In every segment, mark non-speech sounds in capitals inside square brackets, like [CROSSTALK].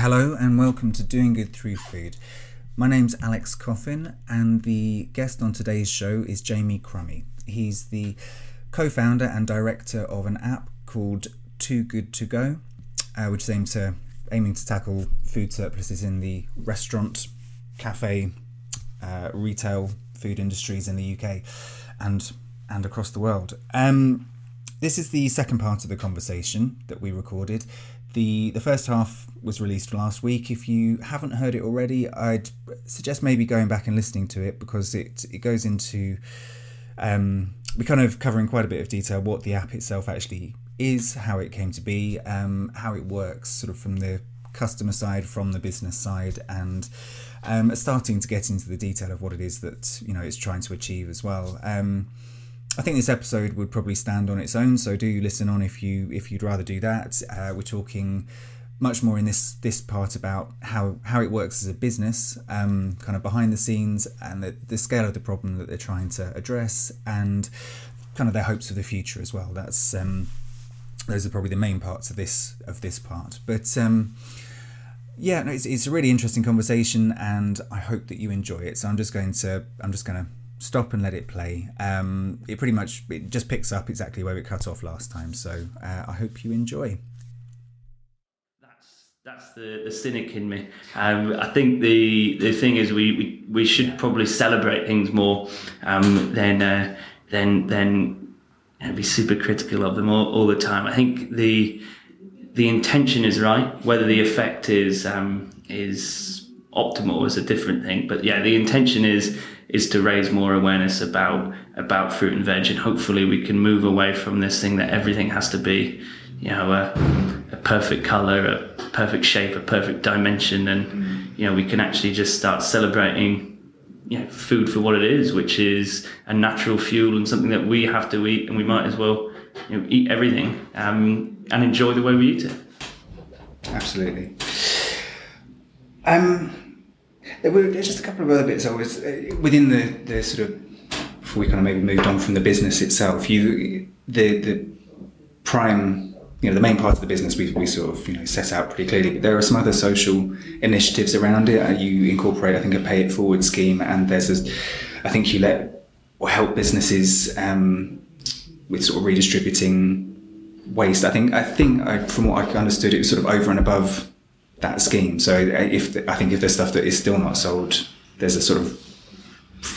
Hello and welcome to Doing Good Through Food. My name's Alex Coffin, and the guest on today's show is Jamie Crummie. He's the co founder and director of an app called Too Good To Go, uh, which is aimed to, aiming to tackle food surpluses in the restaurant, cafe, uh, retail food industries in the UK and, and across the world. Um, this is the second part of the conversation that we recorded. The the first half was released last week. If you haven't heard it already, I'd suggest maybe going back and listening to it because it it goes into um, we kind of covering quite a bit of detail what the app itself actually is, how it came to be, um, how it works, sort of from the customer side, from the business side, and um, starting to get into the detail of what it is that you know it's trying to achieve as well. Um, I think this episode would probably stand on its own, so do listen on if you if you'd rather do that. Uh, we're talking much more in this this part about how how it works as a business, um, kind of behind the scenes, and the, the scale of the problem that they're trying to address, and kind of their hopes for the future as well. That's um, those are probably the main parts of this of this part, but. Um, yeah, no, it's, it's a really interesting conversation, and I hope that you enjoy it. So I'm just going to I'm just going to stop and let it play. Um, it pretty much it just picks up exactly where it cut off last time. So uh, I hope you enjoy. That's that's the, the cynic in me. Um, I think the the thing is we, we, we should probably celebrate things more um, than uh, than than be super critical of them all, all the time. I think the the intention is right. Whether the effect is um, is optimal is a different thing. But yeah, the intention is is to raise more awareness about about fruit and veg, and hopefully we can move away from this thing that everything has to be, you know, a, a perfect color, a perfect shape, a perfect dimension, and you know we can actually just start celebrating. You know, food for what it is, which is a natural fuel and something that we have to eat, and we might as well you know, eat everything um, and enjoy the way we eat it. Absolutely. Um, there were just a couple of other bits I was uh, within the, the sort of before we kind of maybe moved on from the business itself. You the the prime you know the main part of the business we, we sort of you know set out pretty clearly but there are some other social initiatives around it uh, you incorporate i think a pay it forward scheme and there's a i think you let or help businesses um, with sort of redistributing waste i think i think I, from what i understood it was sort of over and above that scheme. So uh, if I think if there's stuff that is still not sold, there's a sort of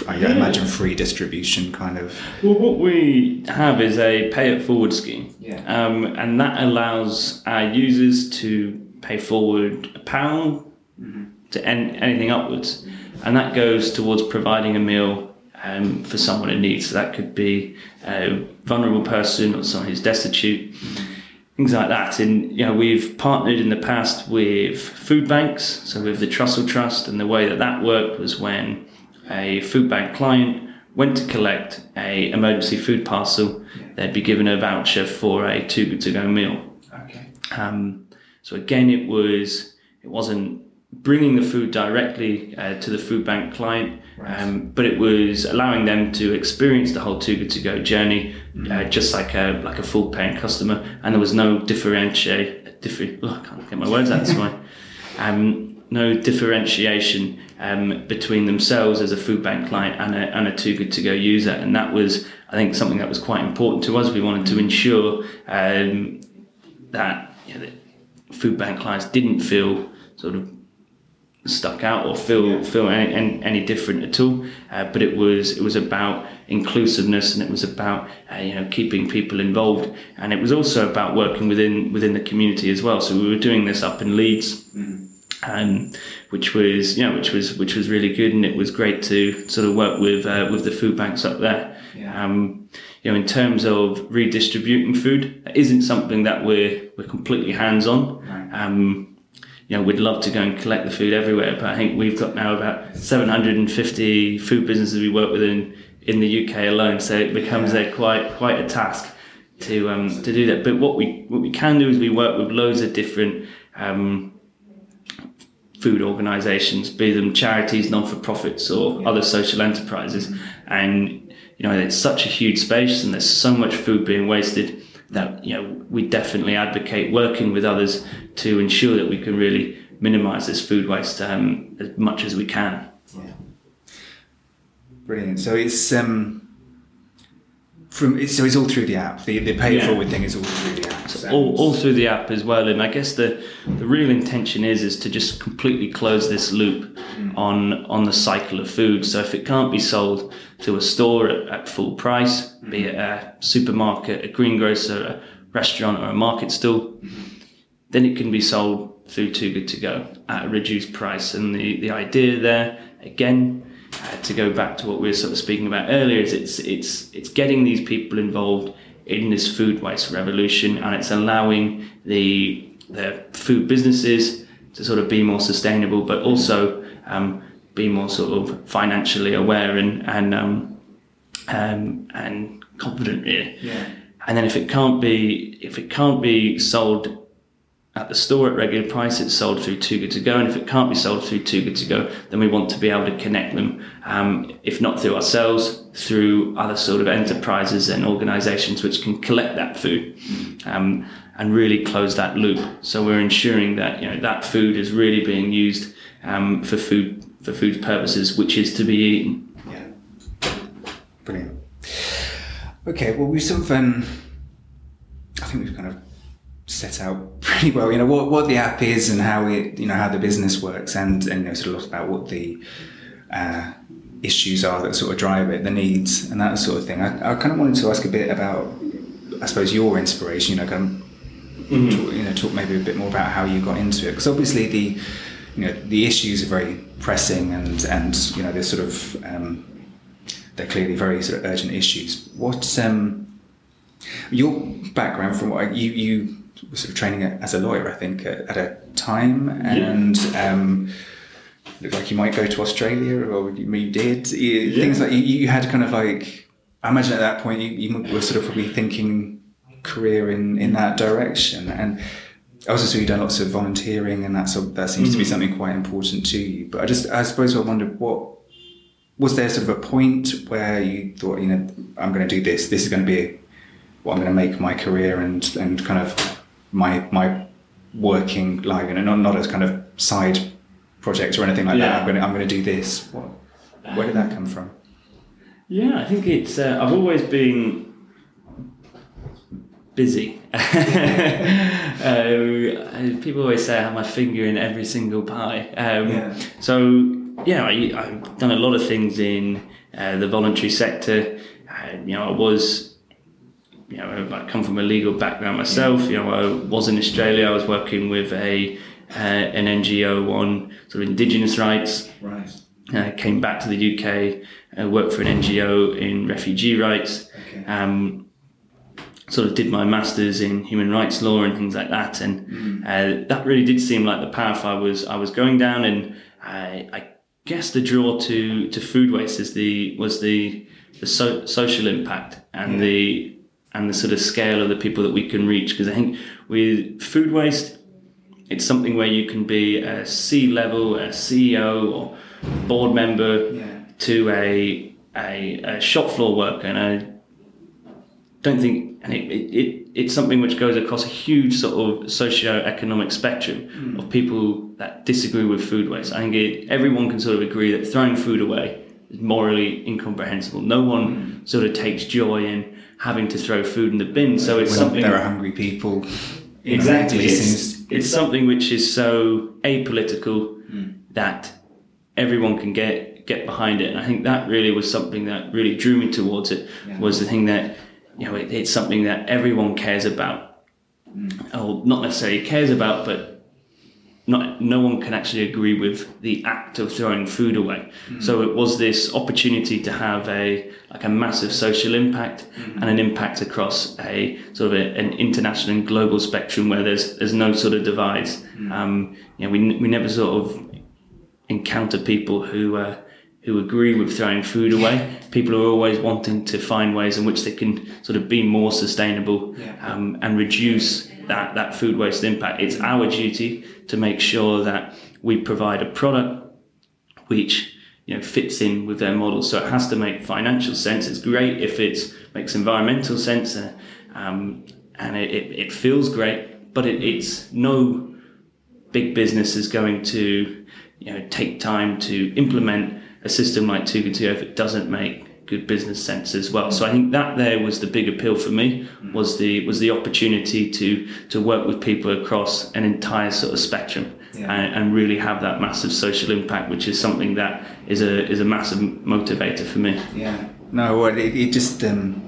I yeah. imagine free distribution kind of. Well, what we have is a pay it forward scheme, yeah. um, and that allows our users to pay forward a pound mm-hmm. to en- anything upwards, and that goes towards providing a meal um, for someone in need. So that could be a vulnerable person or someone who's destitute. Mm-hmm things like that. And you know, we've partnered in the past with food banks, so with the Trussell Trust, and the way that that worked was when a food bank client went to collect a emergency food parcel, they'd be given a voucher for a two to go meal. Okay. Um, so again, it was it wasn't bringing the food directly uh, to the food bank client, right. um, but it was allowing them to experience the whole Too Good To Go journey, mm-hmm. uh, just like a like a full paying customer, and there was no differentiate. Differ, [LAUGHS] oh, I can't get my words out this morning. [LAUGHS] Um, no differentiation um, between themselves as a food bank client and a, and a Too Good To Go user, and that was, I think, something that was quite important to us. We wanted to ensure um, that, you know, that food bank clients didn't feel sort of stuck out or feel feel any, any, any, different at all. Uh, but it was it was about inclusiveness and it was about uh, you know keeping people involved and it was also about working within within the community as well. So we were doing this up in Leeds. Mm-hmm. Um, which was you know which was which was really good and it was great to sort of work with uh, with the food banks up there. Yeah. Um, you know, in terms of redistributing food, that isn't something that we're we're completely hands on. Right. Um, you know, we'd love to go and collect the food everywhere, but I think we've got now about 750 food businesses we work with in, in the UK alone. So it becomes a quite quite a task to um, to do that. But what we what we can do is we work with loads of different um, food organisations, be them charities, non for profits, or yeah. other social enterprises, and you know it's such a huge space, and there's so much food being wasted that you know we definitely advocate working with others to ensure that we can really minimise this food waste um, as much as we can. Yeah. Brilliant. So it's um, from so it's all through the app. The the pay Yeah. forward thing is all through the app. So all, all through the app as well. And I guess the the real intention is is to just completely close this loop mm. on on the cycle of food. So if it can't be sold to a store at, at full price, mm. be it a supermarket, a greengrocer, a restaurant, or a market stall, mm-hmm. then it can be sold through Too Good to Go at a reduced price. And the, the idea there, again, uh, to go back to what we were sort of speaking about earlier, is it's it's it's getting these people involved in this food waste revolution, and it's allowing the the food businesses to sort of be more sustainable, but also um, be more sort of financially aware and and um, um, and confident, really. Yeah. And then if it can't be if it can't be sold at the store at regular price, it's sold through Too Good to Go. And if it can't be sold through Too Good to Go, then we want to be able to connect them, um, if not through ourselves, through other sort of enterprises and organisations which can collect that food. Um, and really close that loop. So we're ensuring that you know that food is really being used um, for food for food purposes, which is to be eaten. Yeah. Brilliant. Okay, well, we've sort of, um, I think we've kind of set out pretty well, you know, what, what the app is and how it, you know, how the business works and, and you know, sort of a lot about what the uh, issues are that sort of drive it, the needs and that sort of thing. I, I kind of wanted to ask a bit about, I suppose, your inspiration, you know, kind of talk, you know, talk maybe a bit more about how you got into it. Because obviously the, you know, the issues are very pressing and, and you know, they're sort of, um, they're clearly very sort of urgent issues. What, um, your background from what I, you, you sort of training as a lawyer, I think, at, at a time and, um, looked like you might go to Australia or you, you did. You, Things like you, you had kind of like, I imagine at that point you, you were sort of probably thinking career in, in that direction. And I also saw you done lots of volunteering and that sort of, that seems to be something quite important to you. But I just, I suppose I wondered what, was there sort of a point where you thought, you know, I'm going to do this, this is going to be what I'm going to make my career and, and kind of my, my working life, and not, not as kind of side project or anything like that. I'm going to, I'm going to do this. What, where did that come from? Yeah, I think it's. Uh, I've always been busy. [LAUGHS] um, people always say I have my finger in every single pie. Um, Yeah. So yeah, I, I've done a lot of things in uh, the voluntary sector. Uh, you know, I was. You know, I come from a legal background myself. You know, I was in Australia. I was working with a uh, an NGO on sort of indigenous rights Right. uh, came back to the UK, uh, worked for an NGO in refugee rights, Okay. um, sort of did my masters in human rights law and things like that, and uh, that really did seem like the path I was I was going down, and I, I guess the draw to to food waste is the was the the so, social impact and the and the sort of scale of the people that we can reach because I think with food waste it's something where you can be a C level, a CEO or board member Yeah. to a, a a shop floor worker, and I don't think, and it, it, it it's something which goes across a huge sort of socio-economic spectrum hmm. of people that disagree with food waste. I think it, everyone can sort of agree that throwing food away morally incomprehensible. No one mm. sort of takes joy in having to throw food in the bin. So it's When something there are hungry people. you know, Exactly. It's, it's something which is so apolitical mm. that everyone can get get behind it. And I think that really was something that really drew me towards it. Was the thing that you know it, it's something that everyone cares about, mm. or not necessarily cares about, but not no one can actually agree with the act of throwing food away. So it was this opportunity to have a like a massive social impact and an impact across a sort of a, an international and global spectrum where there's there's no sort of divides. Um, you know, we we never sort of encounter people who. Uh, who agree with throwing food away. People are always wanting to find ways in which they can sort of be more sustainable um, and reduce that, that food waste impact. It's our duty to make sure that we provide a product which you know fits in with their model. So it has to make financial sense. It's great if it makes environmental sense uh, um, and it, it, it feels great, but it, it's no big business is going to, you know, take time to implement a system like Too Good To Go if it doesn't make good business sense as well. So I mm. think that there was the big appeal for me mm. was the was the opportunity to to work with people across an entire sort of spectrum Yeah. and, and really have that massive social impact, which is something that is a is a massive motivator for me. Yeah. No, well, it, it just um,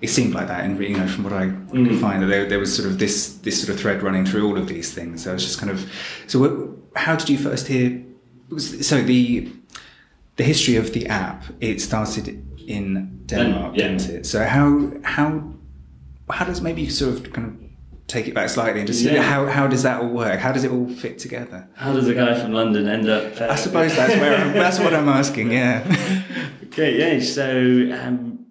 it seemed like that, and you know, from what I could mm. find, that there, there was sort of this this sort of thread running through all of these things. So I was just kind of. So, what, how did you first hear? So the the history of the app it started in Denmark, yeah. didn't it? So how how how does maybe you sort of kind of take it back slightly and just Yeah. how how does that all work? How does it all fit together? How does a guy from London end up? uh, I suppose that's where I'm, that's what I'm asking. Yeah. [LAUGHS] Okay, yeah. So um,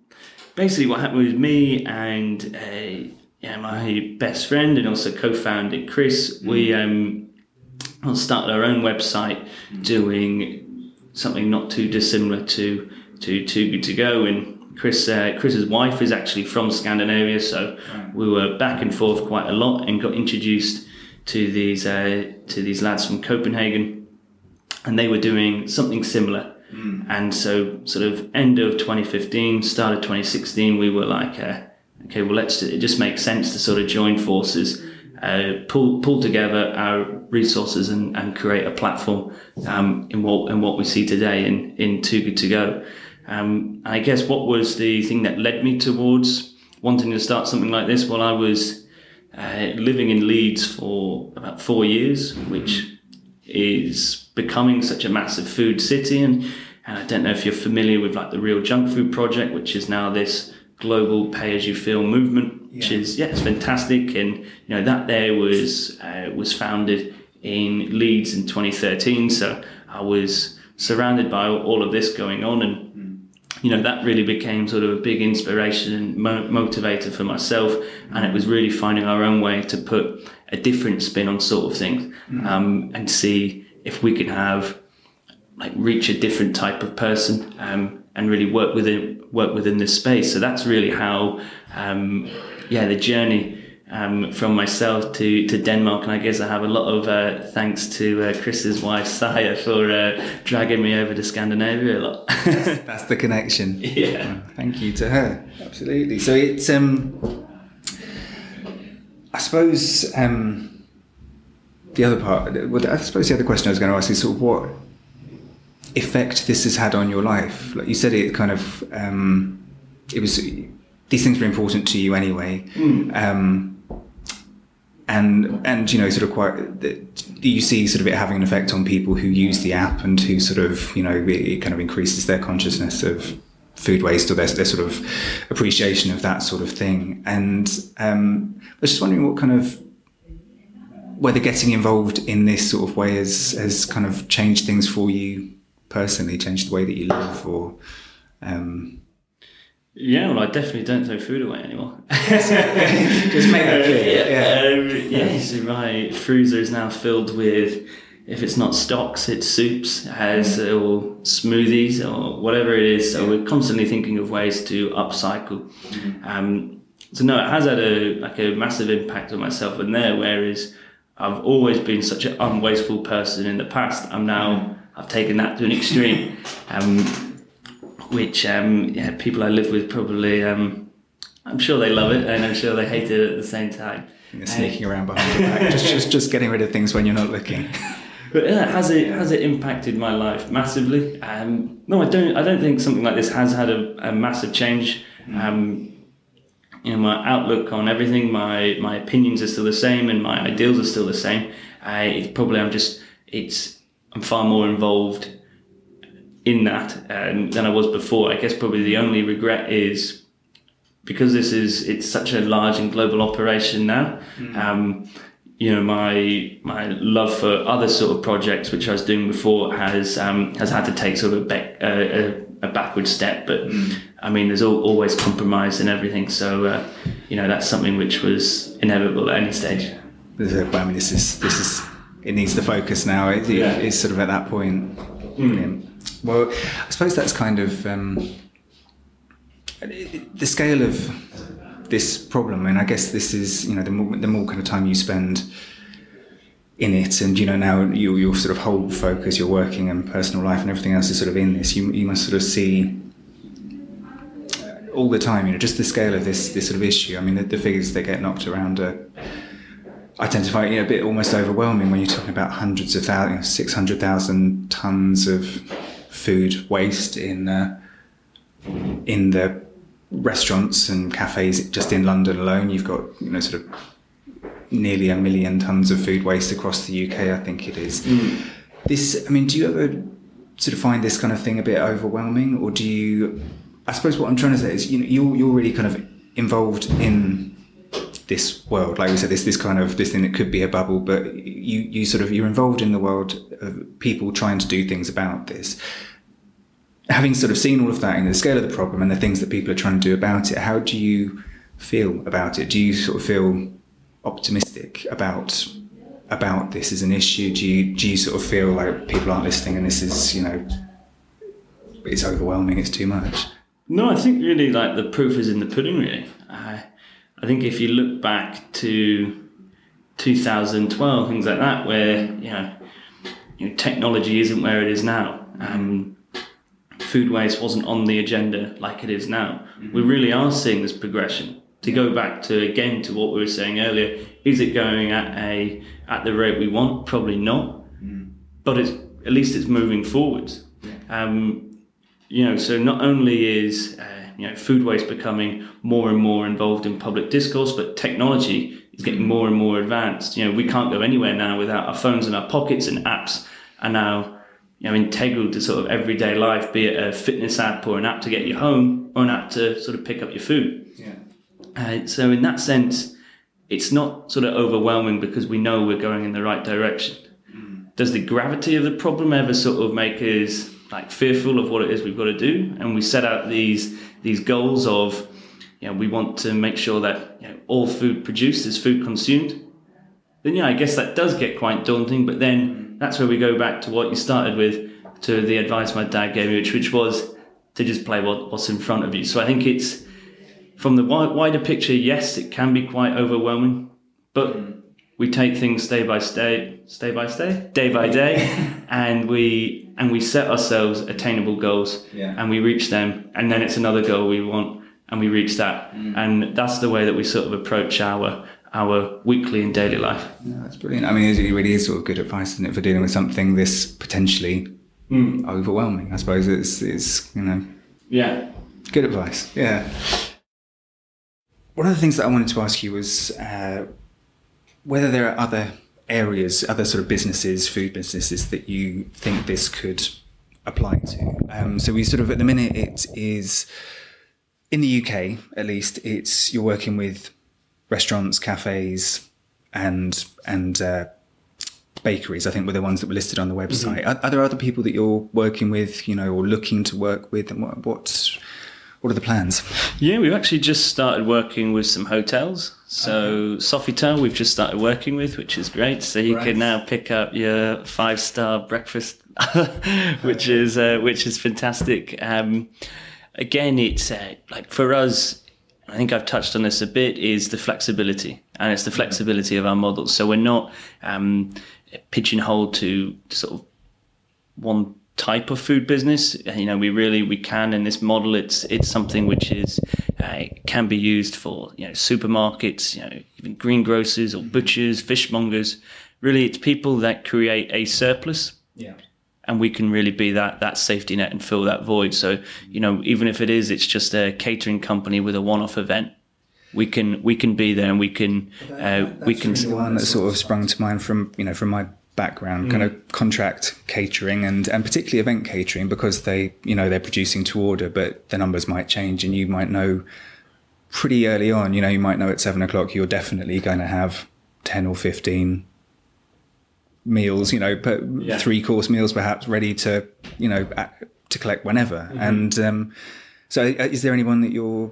basically, what happened was me and uh, yeah, my best friend and also co-founder Chris. We um, started our own website doing something not too dissimilar to to Too Good to Go. And Chris, uh, Chris's wife is actually from Scandinavia, so we were back and forth quite a lot and got introduced to these uh, to these lads from Copenhagen and they were doing something similar. And so, sort of end of 2015, start of 2016, we were like, uh, okay, well, let's. It just makes sense to sort of join forces, uh, pull pull together our resources, and, and create a platform um, in what in what we see today in in Too Good to Go. Um, I guess what was the thing that led me towards wanting to start something like this? Well, I was uh, living in Leeds for about four years, which is becoming such a massive food city. And, and I don't know if you're familiar with like the Real Junk Food Project, which is now this global pay as you feel movement, which is yeah, it's fantastic. And you know that there was uh, was founded in Leeds in 2013. So I was surrounded by all of this going on. And you know that really became sort of a big inspiration and mo- motivator for myself. And it was really finding our own way to put a different spin on sort of things um, and see if we could have like reach a different type of person. Um, and really work within work within this space so that's really how um, yeah the journey um, from myself to, to Denmark, and I guess I have a lot of uh, thanks to uh, Chris's wife Saya for uh, dragging me over to Scandinavia a lot. That's [LAUGHS] the connection. Yeah. Thank you to her. Absolutely. So it's um I suppose um the other part I suppose the other question I was going to ask is sort of what effect this has had on your life. Like you said it kind of um it was these things were important to you anyway. Um and and you know sort of quite you see sort of it having an effect on people who use the app and who sort of you know it, it kind of increases their consciousness of food waste or their, their sort of appreciation of that sort of thing and um, I was just wondering what kind of whether getting involved in this sort of way has has kind of changed things for you personally changed the way that you live or um, Yeah, well, I definitely don't throw food away anymore. [LAUGHS] just make that clear yeah, Um, yeah, so my freezer is now filled with, if it's not stocks, it's soups, has or smoothies or whatever it is. So we're constantly thinking of ways to upcycle. Um, so no, it has had a like a massive impact on myself and there. Whereas I've always been such an unwasteful person in the past, I'm now I've taken that to an extreme. [LAUGHS] Um, which um, yeah, people I live with probably um, I'm sure they love it and I'm sure they hate it at the same time. Sneaking around behind your back just, just just getting rid of things when you're not looking [LAUGHS] But yeah, has it has it impacted my life massively? Um, no, I don't. I don't think something like this has had a, a massive change. Um, you know, my outlook on everything, my my opinions are still the same, and my ideals are still the same. I it's probably I'm just it's I'm far more involved in that um, than I was before. I guess probably the only regret is because this is it's such a large and global operation now. Um, you know, my my love for other sort of projects which I was doing before has um, has had to take sort of a, back, uh, a, a backward step. But I mean, there's al- always compromise and everything. So uh, you know, that's something which was inevitable at any stage. There's I mean, this is this is it needs the focus now. It, it- Yeah. it's sort of at that point. Brilliant. Well, I suppose that's kind of um, the scale of this problem. And I guess this is you know the more the more kind of time you spend in it, and you know now your your sort of whole focus, your working and personal life, and everything else is sort of in this. You you must sort of see all the time, you know, just the scale of this this sort of issue. I mean, the, the figures that get knocked around are, I tend to find you know, a bit almost overwhelming when you're talking about hundreds of thousands, six hundred thousand tons of food waste in uh, in the restaurants and cafes just in London alone. You've got you know sort of nearly a million tons of food waste across the UK. I think it is. Mm. This, I mean, do you ever sort of find this kind of thing a bit overwhelming, or do you? I suppose what I'm trying to say is, you know, you're you're really kind of involved in this world, like we said, this this kind of this thing that could be a bubble, but you you sort of you're involved in the world of people trying to do things about this. Having sort of seen all of that and the scale of the problem and the things that people are trying to do about it, how do you feel about it? Do you sort of feel optimistic about about this as an issue? Do you do you sort of feel like people aren't listening and this is you know it's overwhelming, it's too much? No, I think really like the proof is in the pudding. Really, I, I think if you look back to 2012, things like that, where you know, you know technology isn't where it is now. Um, food waste wasn't on the agenda like it is now. Mm-hmm. We really are seeing this progression. To go back to again to what we were saying earlier, is it going at a at the rate we want? Probably not, mm. but it's at least it's moving forwards. Yeah. Um, you know, so not only is uh, you know food waste becoming more and more involved in public discourse, but technology is getting more and more advanced. You know, we can't go anywhere now without our phones in our pockets, and apps are now you know integral to sort of everyday life, be it a fitness app or an app to get you home or an app to sort of pick up your food. Yeah. Uh, so in that sense, it's not sort of overwhelming because we know we're going in the right direction. Mm. Does the gravity of the problem ever sort of make us like fearful of what it is we've got to do, and we set out these these goals of, you know, we want to make sure that you know, all food produced is food consumed. Then yeah, I guess that does get quite daunting. But then that's where we go back to what you started with, to the advice my dad gave me, which which was to just play what, what's in front of you. So I think it's from the wider picture. Yes, it can be quite overwhelming, but we take things day by day, stay by day, day by day, and we and we set ourselves attainable goals, yeah. and we reach them, and then it's another goal we want, and we reach that, mm. and that's the way that we sort of approach our our weekly and daily life. Yeah, that's brilliant. I mean, it really is sort of good advice, isn't it, for dealing with something this potentially mm. overwhelming? I suppose it's it's you know, yeah, good advice. Yeah. One of the things that I wanted to ask you was. Uh, whether there are other areas, other sort of businesses, food businesses that you think this could apply to. Um, so we sort of at the minute it is in the UK at least it's you're working with restaurants, cafes, and and uh, bakeries. I think were the ones that were listed on the website. Mm-hmm. Are, are, there other people that you're working with, you know, or looking to work with, and what, what's what are the plans? Yeah, we've actually just started working with some hotels. So. Sofitel, we've just started working with, which is great. So you right. can now pick up your five star breakfast, [LAUGHS] which is uh, which is fantastic. Um, again, it's uh, like for us. I think I've touched on this a bit. Is the flexibility, and it's the flexibility of our models. So we're not um, pigeonholed to sort of one type of food business. You know, we really we can in this model. It's it's something which is uh, can be used for you know supermarkets, you know even greengrocers or butchers, fishmongers. Really, it's people that create a surplus. Yeah. And we can really be that that safety net and fill that void. So you know, even if it is, it's just a catering company with a one-off event we can we can be there and we can uh, we can. Really one that sort of sprung to mind from you know from my background, mm. kind of contract catering and, and particularly event catering because they, you know, they're producing to order, but the numbers might change and you might know pretty early on, you know, you might know at seven o'clock you're definitely going to have 10 or 15 meals, you know, yeah. three course meals perhaps ready to, you know, to collect whenever. Mm-hmm. And um, so uh, is there anyone that you're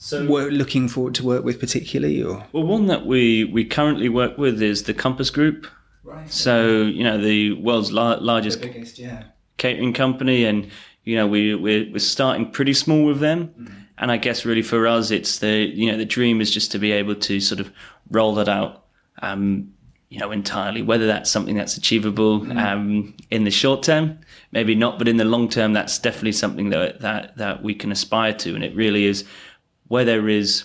so looking forward to work with particularly or well one that we we currently work with is the compass group Right. So you know the world's la- largest the biggest, yeah. catering company, and you know we we're, we're starting pretty small with them. Mm. And I guess really for us, it's the you know the dream is just to be able to sort of roll that out. Um, you know, entirely. Whether that's something that's achievable mm. um, in the short term, maybe not, but in the long term, that's definitely something that that that we can aspire to. And it really is where there is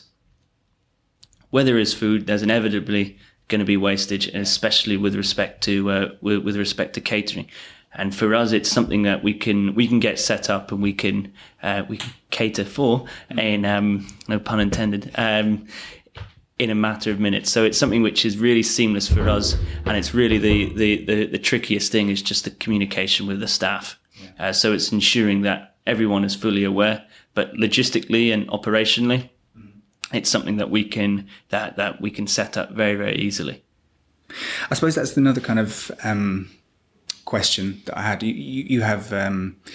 where there is food, there's inevitably going to be wastage, especially with respect to uh, with, with, respect to catering. And for us, it's something that we can we can get set up and we can uh, we can cater for, and um, no pun intended, um, in a matter of minutes. So it's something which is really seamless for us, and it's really the the the, the trickiest thing is just the communication with the staff. Uh, so it's ensuring that everyone is fully aware, but logistically and operationally, it's something that we can that that we can set up very very easily. I suppose that's another kind of um, question that I had. You, you have. Um, [SIGHS]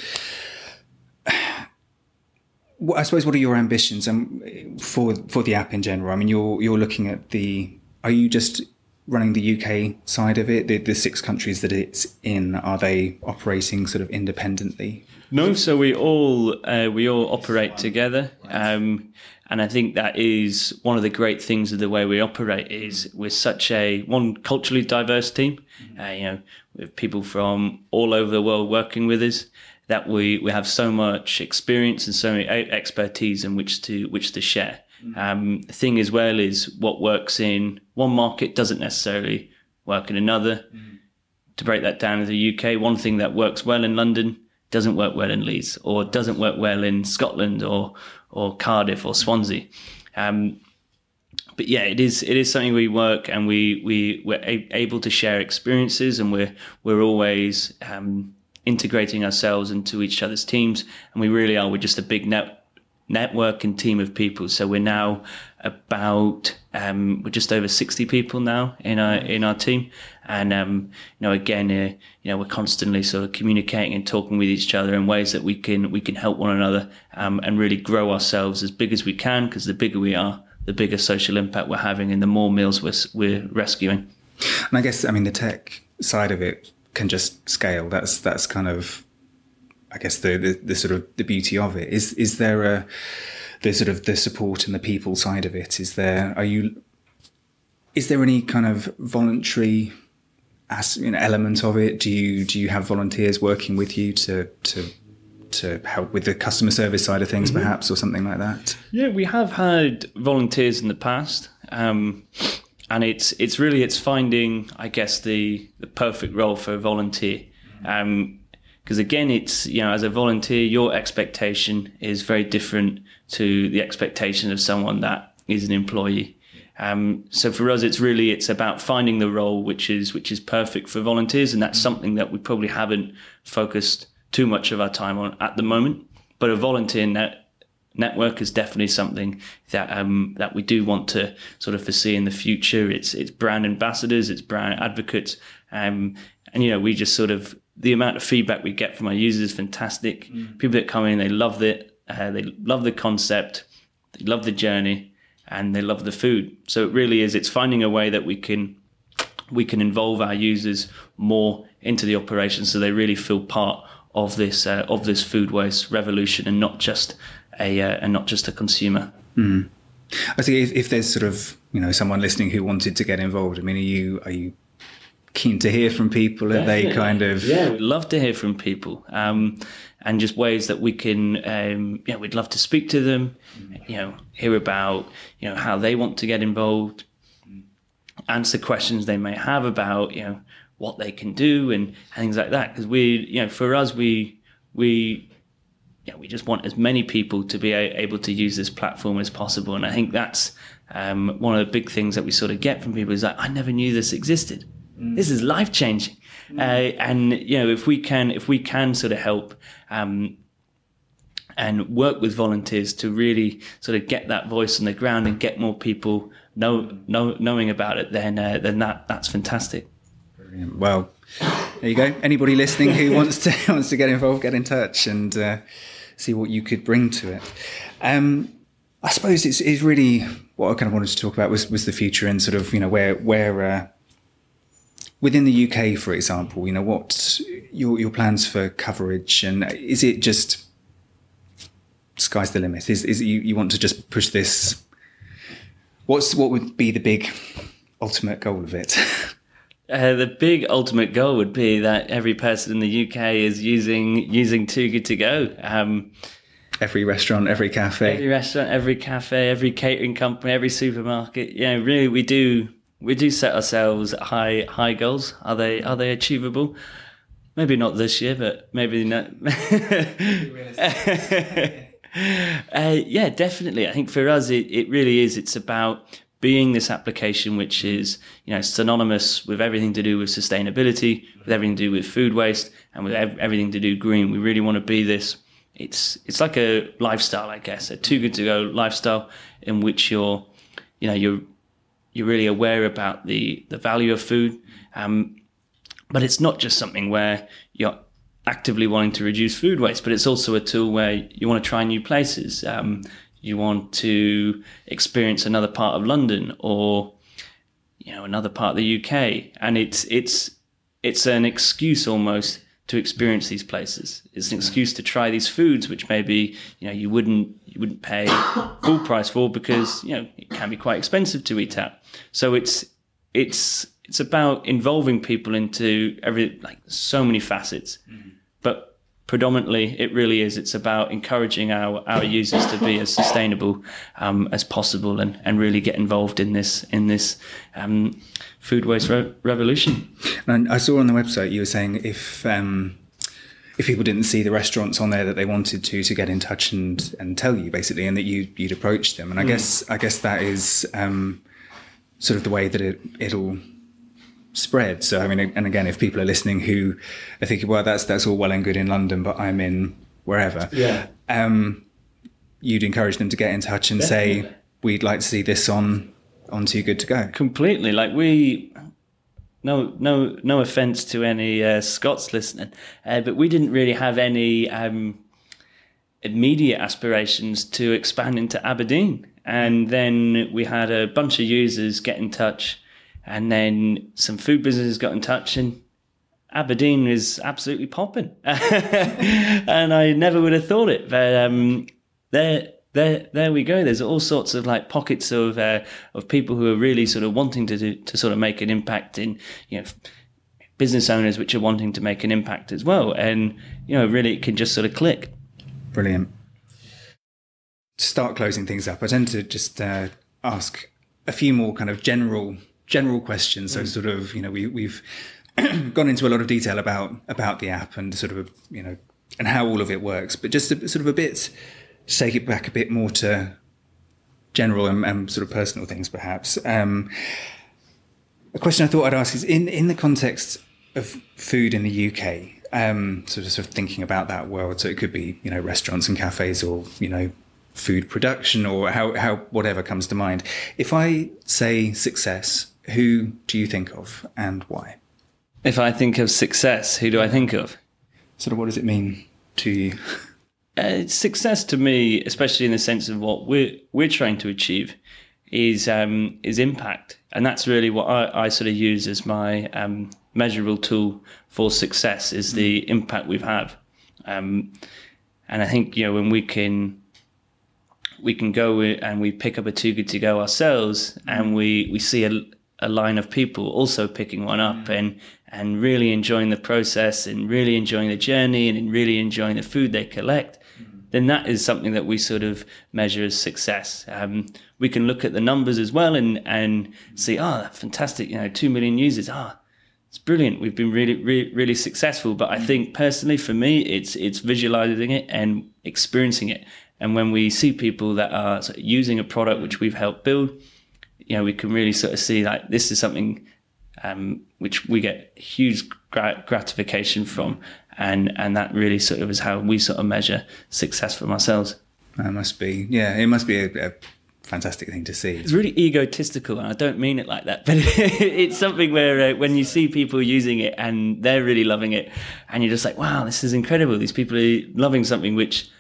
I suppose what are your ambitions um, for for the app in general? I mean, you're you're looking at the. Are you just running the UK side of it? The, the six countries that it's in are they operating sort of independently? No, so we all uh, we all operate together. Um, and I think that is one of the great things of the way we operate is we're such a one culturally diverse team. Mm-hmm. Uh, you know, with people from all over the world working with us that we, we have so much experience and so many expertise in which to which to share. Mm-hmm. Um, thing as well is what works in one market doesn't necessarily work in another. Mm-hmm. To break that down in the UK, one thing that works well in London doesn't work well in Leeds or doesn't work well in Scotland or or Cardiff or Swansea. Um, but yeah, it is it is something we work and we we we're a- able to share experiences and we're we're always um, integrating ourselves into each other's teams and we really are we're just a big net network and team of people. So we're now about um, we're just over 60 people now in our in our team. And um, you know again uh, you know we're constantly sort of communicating and talking with each other in ways that we can we can help one another um, and really grow ourselves as big as we can because the bigger we are the bigger social impact we're having and the more meals we're, we're rescuing. And I guess I mean the tech side of it can just scale. That's that's kind of I guess the, the, the sort of the beauty of it is is there a the sort of the support and the people side of it? Is there are you is there any kind of voluntary as you know, element of it? Do you do you have volunteers working with you to to to help with the customer service side of things, mm-hmm. perhaps, or something like that? Yeah, we have had volunteers in the past, um, and it's it's really it's finding, I guess, the the perfect role for a volunteer. Um, because again, it's you know, as a volunteer, your expectation is very different to the expectation of someone that is an employee. Um, so for us, it's really it's about finding the role which is which is perfect for volunteers, and that's something that we probably haven't focused too much of our time on at the moment. But a volunteer net, network is definitely something that um, that we do want to sort of foresee in the future. It's it's brand ambassadors, it's brand advocates, um, and you know we just sort of the amount of feedback we get from our users is fantastic. Mm. People that come in, they love it uh, they love the concept, they love the journey, and they love the food. So it really is. It's finding a way that we can we can involve our users more into the operation, so they really feel part of this uh, of this food waste revolution, and not just a uh, and not just a consumer. Mm. I think if, if, there's sort of you know someone listening who wanted to get involved, I mean, are you are you keen to hear from people? Are they kind of yeah? We'd love to hear from people. Um, and just ways that we can, um, you know, we'd love to speak to them, you know, hear about, you know, how they want to get involved, answer questions they may have about, you know, what they can do and, and things like that. Because we, you know, for us, we, we, yeah, we just want as many people to be able to use this platform as possible. And I think that's um, one of the big things that we sort of get from people is like, I never knew this existed. Mm. This is life changing. Mm. Uh, and you know, if we can, if we can sort of help um, and work with volunteers to really sort of get that voice on the ground and get more people know, know knowing about it, then uh, then that that's fantastic. Brilliant. Well, there you go. Anybody listening who wants to [LAUGHS] wants to get involved, get in touch and uh, see what you could bring to it. Um, I suppose it's, it's really what I kind of wanted to talk about was was the future and sort of you know where where uh, within the UK, for example, you know, what your your plans for coverage, and is it just sky's the limit? Is is you, you want to just push this? What's what would be the big ultimate goal of it? [LAUGHS] Uh, the big ultimate goal would be that every person in the UK is using using Too Good to Go. Um, every restaurant, every cafe, every restaurant, every cafe, every catering company, every supermarket. You know, really, we do we do set ourselves high high goals. Are they are they achievable? Maybe not this year, but maybe not. [LAUGHS] uh, yeah, definitely. I think for us, it, it really is. It's about being this application which is you know synonymous with everything to do with sustainability, with everything to do with food waste, and with ev- everything to do green. We really want to be this. It's it's like a lifestyle, I guess, a too good to go lifestyle in which you're, you know, you're you're really aware about the the value of food. Um, but it's not just something where you're actively wanting to reduce food waste, but it's also a tool where you want to try new places. Um, you want to experience another part of London or you know another part of the UK, and it's it's it's an excuse almost to experience these places. It's an excuse to try these foods, which maybe you know you wouldn't you wouldn't pay [COUGHS] full price for because you know it can be quite expensive to eat at. So it's it's it's about involving people into every like so many facets, mm-hmm. Predominantly it really is it's about encouraging our, our users to be as sustainable um, as possible and, and really get involved in this in this um, food waste re- revolution and I saw on the website you were saying if um, if people didn't see the restaurants on there that they wanted to to get in touch and and tell you basically and that you you'd approach them and I mm. guess I guess that is um, sort of the way that it it'll spread. So I mean, and again, if people are listening who are thinking, well, that's that's all well and good in London, but I'm in wherever. Yeah. Um, you'd encourage them to get in touch and Definitely. say, we'd like to see this on on Too Good to Go. Completely. Like we. No, no, no offense to any uh, Scots listening, uh, but we didn't really have any um, immediate aspirations to expand into Aberdeen. And then we had a bunch of users get in touch and then some food businesses got in touch and Aberdeen is absolutely popping. [LAUGHS] and I never would have thought it. But um, there, there, there we go. There's all sorts of like pockets of uh, of people who are really sort of wanting to do, to sort of make an impact in you know business owners which are wanting to make an impact as well. And you know, really, it can just sort of click. Brilliant. To start closing things up, I tend to just uh, ask a few more kind of general general questions. So, mm. sort of, you know, we, we've [CLEARS THROAT] gone into a lot of detail about about the app and sort of, you know, and how all of it works. But just a, sort of a bit, take it back a bit more to general and, and sort of personal things, perhaps. Um, a question I thought I'd ask is in in the context of food in the UK. Um, sort of, sort of thinking about that world. So it could be, you know, restaurants and cafes, or you know, food production, or how how whatever comes to mind. If I say success, who do you think of and why? If I think of success, who do I think of? Sort of what does it mean to you? Uh, success to me, especially in the sense of what we're we're trying to achieve, is um, is impact, and that's really what I, I sort of use as my um, measurable tool for success is the mm. impact we've had. Um, and I think you know when we can we can go and we pick up a too good to go ourselves, and mm. we we see a a line of people also picking one up mm. and and really enjoying the process and really enjoying the journey and really enjoying the food they collect, mm. then that is something that we sort of measure as success. Um, we can look at the numbers as well and and see, oh, fantastic, you know, two million users. Ah, oh, it's brilliant. We've been really, really, really successful. But I mm. think personally, for me, it's it's visualizing it and experiencing it. And when we see people that are using a product which we've helped build you know, we can really sort of see like this is something um, which we get huge gratification from, and and that really sort of is how we sort of measure success for ourselves. That must be, yeah, it must be a, a fantastic thing to see. It's really egotistical, and I don't mean it like that, [LAUGHS] but it's something where uh, when you see people using it and they're really loving it, and you're just like, wow, this is incredible. These people are loving something which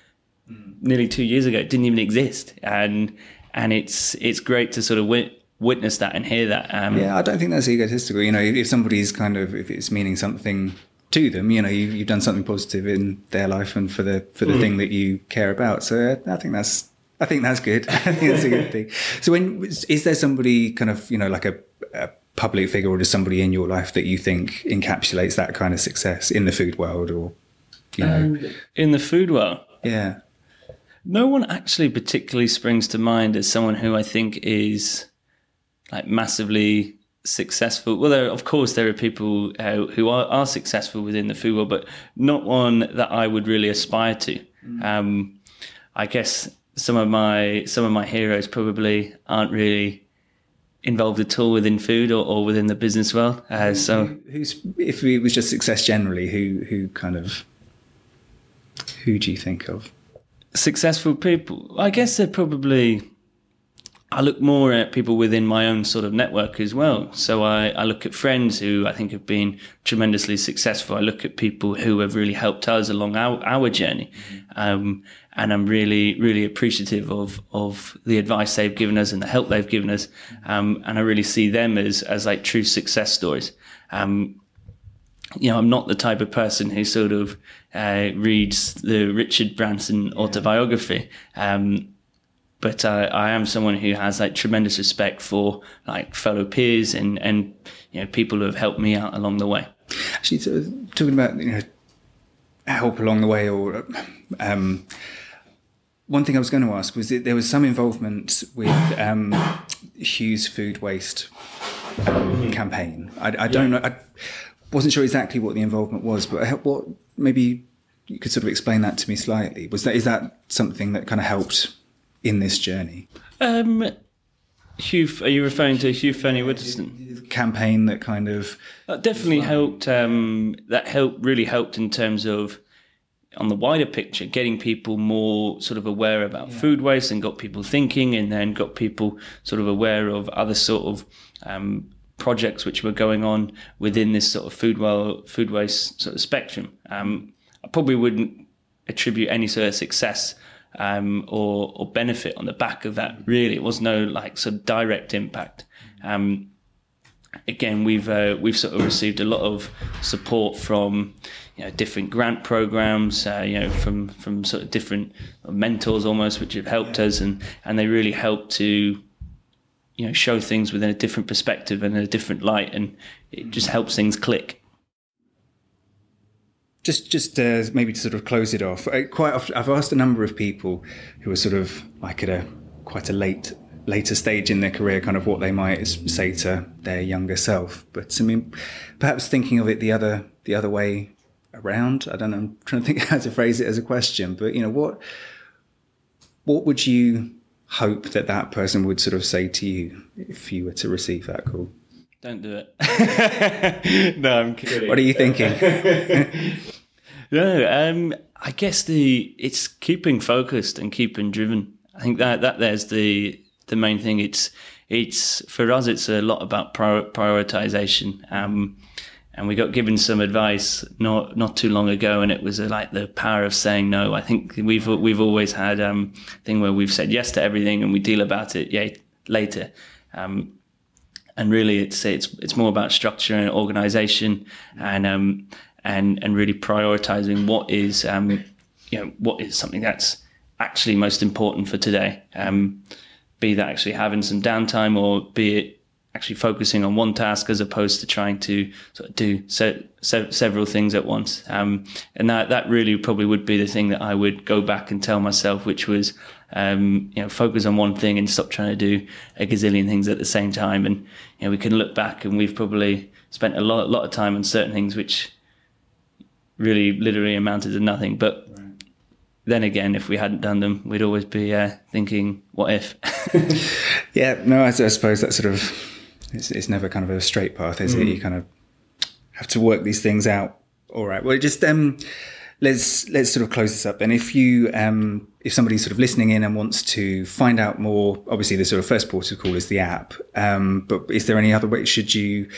nearly two years ago didn't even exist, and and it's it's great to sort of win, witness that and hear that. Um, yeah, I don't think that's egotistical. You know, if somebody's kind of if it's meaning something to them, you know, you, have done something positive in their life and for the for the mm. thing that you care about. So uh, I think that's I think that's good. [LAUGHS] I think that's a good thing. So when is there somebody kind of you know like a, a public figure or just somebody in your life that you think encapsulates that kind of success in the food world or you know Um, in the food world. yeah No one actually particularly springs to mind as someone who I think is like massively successful. Well, there, of course, there are people uh, who are, are successful within the food world, but not one that I would really aspire to. Um, I guess some of my some of my heroes probably aren't really involved at all within food or, or within the business world. Uh, so who's if it was just success generally who who kind of who do you think of successful people, I guess they're probably. I look more at people within my own sort of network as well. So I, I look at friends who I think have been tremendously successful. I look at people who have really helped us along our, our journey. Um, and I'm really, really appreciative of, of the advice they've given us and the help they've given us. Um, and I really see them as, as like true success stories. Um, you know, I'm not the type of person who sort of uh, reads the Richard Branson autobiography. Um, but I, I am someone who has like tremendous respect for like fellow peers and, and you know people who have helped me out along the way. actually of talking about you know help along the way or um one thing I was going to ask was that there was some involvement with um, Hugh's food waste um, campaign. I, I don't know. I wasn't sure exactly what the involvement was, but what maybe you could sort of explain that to me slightly. Was that is that something that kind of helped in this journey? Um, Hugh, are you referring to Hugh Fearnley-Whittingstall? Campaign that kind of That definitely helped. Um, that helped really helped in terms of on the wider picture, getting people more sort of aware about food waste and got people thinking, and then got people sort of aware of other sort of um, projects which were going on within this sort of food well food waste sort of spectrum. Um, I probably wouldn't attribute any sort of success um, or or benefit on the back of that. Really, it was no like sort of direct impact. Um, again, we've uh, we've sort of received a lot of support from you know different grant programs, uh, you know from from sort of different mentors almost, which have helped us, and and they really help to you know show things within a different perspective and a different light, and it just helps things click. Just just uh, maybe to sort of close it off. I, quite often, I've asked a number of people who are sort of like at a quite a late later stage in their career, kind of what they might say to their younger self. But I mean, perhaps thinking of it the other the other way around. I don't know. I'm trying to think [LAUGHS] how to phrase it as a question. But you know, what what would you hope that that person would sort of say to you if you were to receive that call? Don't do it. [LAUGHS] no, I'm kidding. What are you thinking? [LAUGHS] No, um, I guess the it's keeping focused and keeping driven. I think that that there's the the main thing. It's it's for us. It's a lot about prior, prioritization. Um, and we got given some advice not not too long ago, and it was uh, like the power of saying no. I think we've we've always had um thing where we've said yes to everything, and we deal about it yeah later. Um, and really it's it's it's more about structure and organization and um and and really prioritizing what is um you know what is something that's actually most important for today um be that actually having some downtime or be it actually focusing on one task as opposed to trying to sort of do se- se- several things at once um and that that really probably would be the thing that I would go back and tell myself which was um, you know, focus on one thing and stop trying to do a gazillion things at the same time. And you know, we can look back and we've probably spent a lot, lot of time on certain things which really, literally amounted to nothing. But then again, if we hadn't done them, we'd always be uh, thinking, "What if?" [LAUGHS] Yeah, no, I, I suppose that sort of it's, it's never kind of a straight path, is it? You kind of have to work these things out. All right. Well, just um, let's let's sort of close this up. And if you um, if somebody's sort of listening in and wants to find out more, obviously the sort of first port of call is the app. Um, but is there any other way? Should you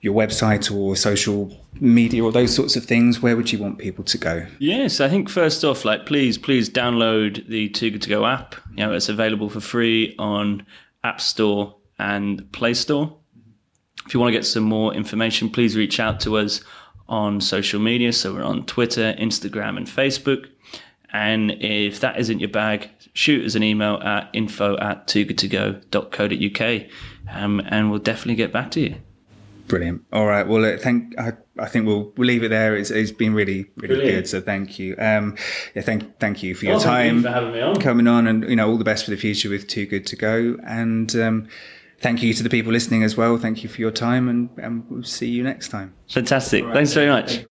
your website or social media or those sorts of things? Where would you want people to go? Yes, I think first off, like please, please download the Too Good To Go app. You know, it's available for free on App Store and Play Store. If you want to get some more information, please reach out to us on social media. So we're on Twitter, Instagram, and Facebook. And if that isn't your bag, shoot us an email at info at toogoodtogo.co.uk um, and we'll definitely get back to you. Brilliant. All right. Well, uh, thank. I, I think we'll we'll leave it there. It's, it's been really really Brilliant. good. So thank you. Um, yeah, thank thank you for your Well, thank you time for having me on. coming on, and you know all the best for the future with Too Good to Go. And um, thank you to the people listening as well. Thank you for your time, and and we'll see you next time. Fantastic. Thanks very much.